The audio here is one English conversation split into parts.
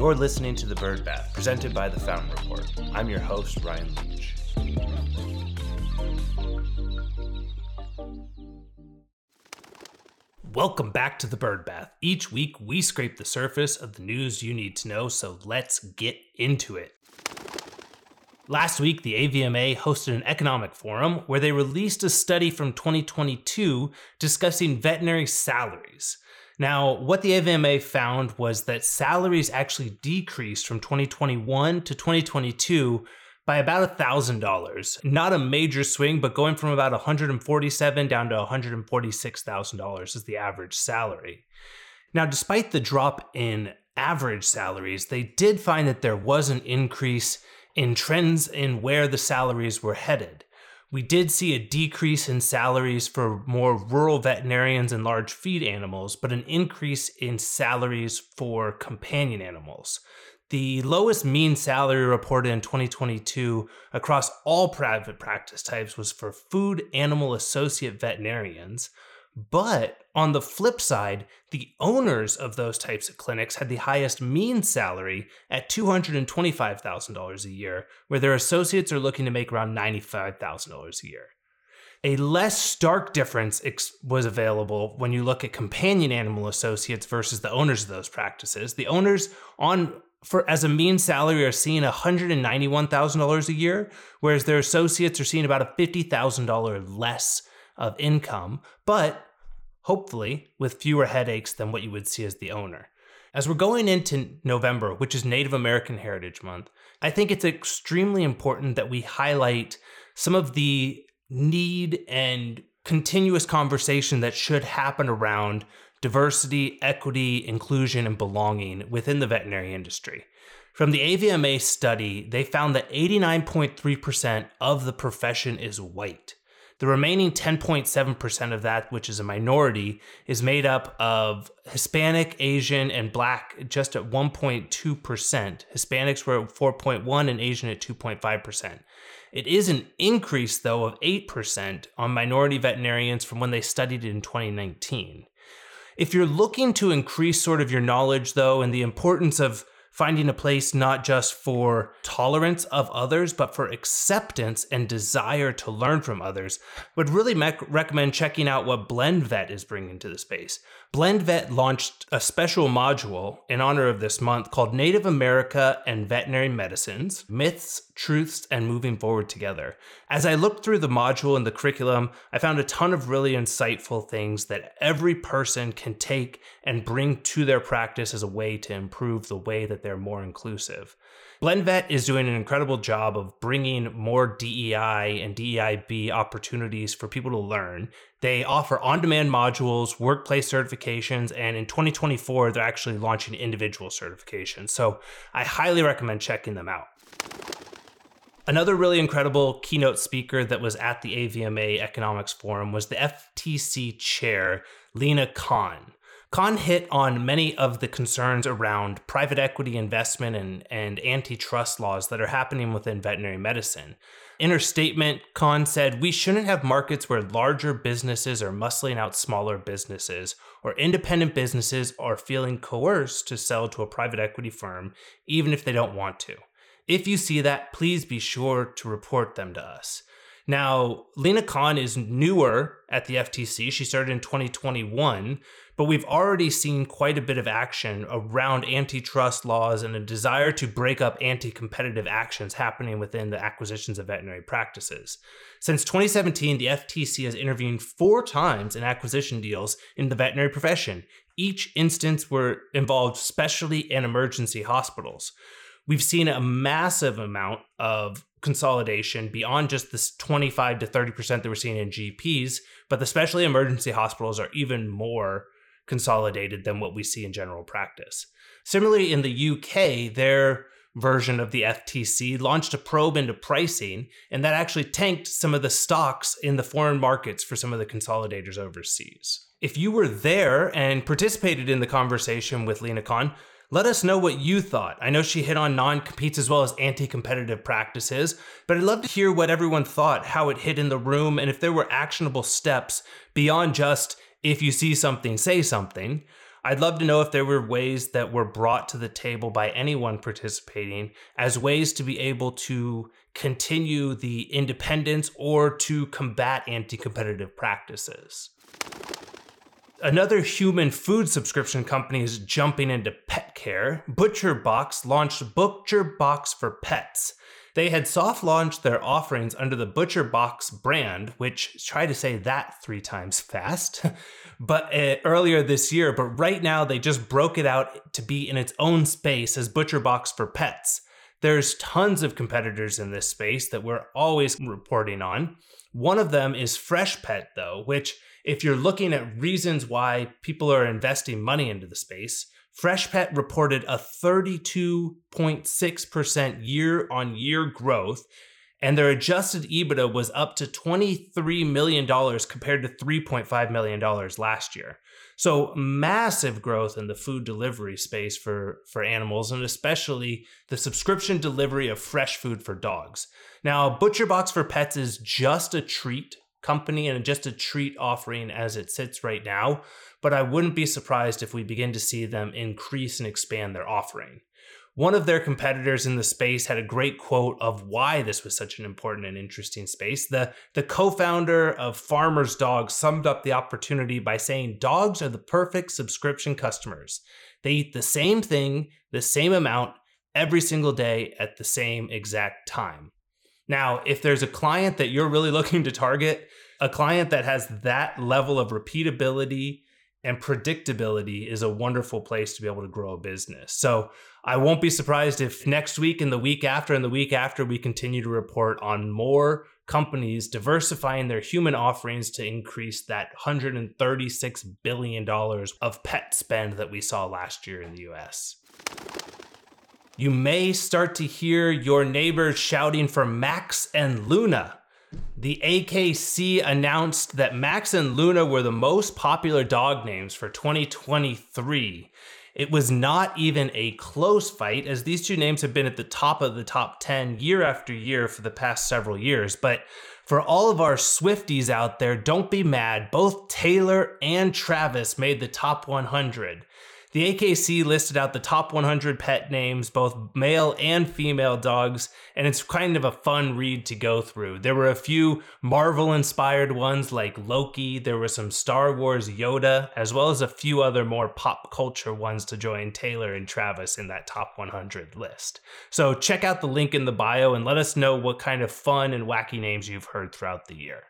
You're listening to The Bird Bath, presented by The Fountain Report. I'm your host, Ryan Leach. Welcome back to The Bird Bath. Each week, we scrape the surface of the news you need to know, so let's get into it. Last week, the AVMA hosted an economic forum where they released a study from 2022 discussing veterinary salaries. Now, what the AVMA found was that salaries actually decreased from 2021 to 2022 by about $1,000. Not a major swing, but going from about 147 down to $146,000 is the average salary. Now, despite the drop in average salaries, they did find that there was an increase in trends in where the salaries were headed. We did see a decrease in salaries for more rural veterinarians and large feed animals, but an increase in salaries for companion animals. The lowest mean salary reported in 2022 across all private practice types was for food animal associate veterinarians, but on the flip side, the owners of those types of clinics had the highest mean salary at $225,000 a year, where their associates are looking to make around $95,000 a year. A less stark difference was available when you look at companion animal associates versus the owners of those practices. The owners on for as a mean salary are seeing $191,000 a year, whereas their associates are seeing about a $50,000 less of income, but hopefully with fewer headaches than what you would see as the owner. As we're going into November, which is Native American Heritage Month, I think it's extremely important that we highlight some of the need and continuous conversation that should happen around diversity, equity, inclusion, and belonging within the veterinary industry. From the AVMA study, they found that 89.3% of the profession is white. The remaining 10.7% of that, which is a minority, is made up of Hispanic, Asian, and Black just at 1.2%. Hispanics were at 4.1 and Asian at 2.5%. It is an increase, though, of 8% on minority veterinarians from when they studied in 2019. If you're looking to increase sort of your knowledge, though, and the importance of finding a place not just for tolerance of others, but for acceptance and desire to learn from others, would really me- recommend checking out what BlendVet is bringing to the space. BlendVet launched a special module in honor of this month called Native America and Veterinary Medicines Myths, Truths, and Moving Forward Together. As I looked through the module and the curriculum, I found a ton of really insightful things that every person can take and bring to their practice as a way to improve the way that they're more inclusive. BlendVet is doing an incredible job of bringing more DEI and DEIB opportunities for people to learn. They offer on demand modules, workplace certifications, and in 2024, they're actually launching individual certifications. So I highly recommend checking them out. Another really incredible keynote speaker that was at the AVMA Economics Forum was the FTC chair, Lina Khan. Khan hit on many of the concerns around private equity investment and, and antitrust laws that are happening within veterinary medicine. In her statement, Khan said, We shouldn't have markets where larger businesses are muscling out smaller businesses, or independent businesses are feeling coerced to sell to a private equity firm, even if they don't want to. If you see that, please be sure to report them to us. Now, Lina Khan is newer at the FTC. She started in 2021, but we've already seen quite a bit of action around antitrust laws and a desire to break up anti competitive actions happening within the acquisitions of veterinary practices. Since 2017, the FTC has intervened four times in acquisition deals in the veterinary profession. Each instance were involved specialty and emergency hospitals. We've seen a massive amount of consolidation beyond just this 25 to 30% that we're seeing in GPs, but the specialty emergency hospitals are even more consolidated than what we see in general practice. Similarly, in the UK, their version of the FTC launched a probe into pricing, and that actually tanked some of the stocks in the foreign markets for some of the consolidators overseas. If you were there and participated in the conversation with Lina Khan, let us know what you thought. I know she hit on non competes as well as anti competitive practices, but I'd love to hear what everyone thought, how it hit in the room, and if there were actionable steps beyond just if you see something, say something. I'd love to know if there were ways that were brought to the table by anyone participating as ways to be able to continue the independence or to combat anti competitive practices. Another human food subscription company is jumping into pet care. ButcherBox launched ButcherBox for Pets. They had soft launched their offerings under the ButcherBox brand, which try to say that three times fast, but uh, earlier this year. But right now, they just broke it out to be in its own space as ButcherBox for Pets. There's tons of competitors in this space that we're always reporting on. One of them is Freshpet, though, which, if you're looking at reasons why people are investing money into the space, Freshpet reported a 32.6% year on year growth, and their adjusted EBITDA was up to $23 million compared to $3.5 million last year. So massive growth in the food delivery space for, for animals, and especially the subscription delivery of fresh food for dogs. Now, ButcherBox for Pets is just a treat company and just a treat offering as it sits right now but I wouldn't be surprised if we begin to see them increase and expand their offering. One of their competitors in the space had a great quote of why this was such an important and interesting space. The, the co founder of Farmer's Dog summed up the opportunity by saying dogs are the perfect subscription customers. They eat the same thing, the same amount, every single day at the same exact time. Now, if there's a client that you're really looking to target, a client that has that level of repeatability and predictability is a wonderful place to be able to grow a business. So I won't be surprised if next week and the week after and the week after we continue to report on more companies diversifying their human offerings to increase that $136 billion of pet spend that we saw last year in the US. You may start to hear your neighbors shouting for Max and Luna the AKC announced that Max and Luna were the most popular dog names for 2023. It was not even a close fight, as these two names have been at the top of the top 10 year after year for the past several years. But for all of our Swifties out there, don't be mad. Both Taylor and Travis made the top 100. The AKC listed out the top 100 pet names, both male and female dogs, and it's kind of a fun read to go through. There were a few Marvel inspired ones like Loki, there were some Star Wars Yoda, as well as a few other more pop culture ones to join Taylor and Travis in that top 100 list. So check out the link in the bio and let us know what kind of fun and wacky names you've heard throughout the year.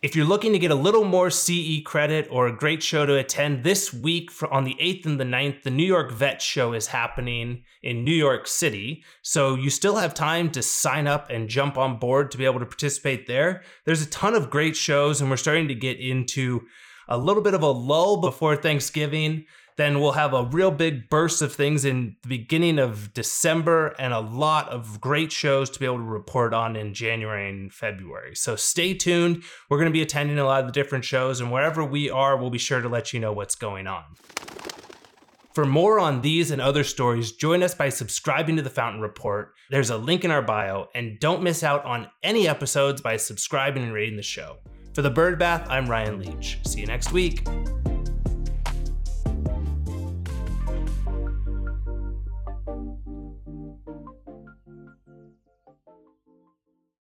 If you're looking to get a little more CE credit or a great show to attend this week on the 8th and the 9th, the New York Vet Show is happening in New York City. So you still have time to sign up and jump on board to be able to participate there. There's a ton of great shows, and we're starting to get into a little bit of a lull before Thanksgiving. Then we'll have a real big burst of things in the beginning of December and a lot of great shows to be able to report on in January and February. So stay tuned. We're going to be attending a lot of the different shows, and wherever we are, we'll be sure to let you know what's going on. For more on these and other stories, join us by subscribing to the Fountain Report. There's a link in our bio, and don't miss out on any episodes by subscribing and rating the show. For the Bird Bath, I'm Ryan Leach. See you next week.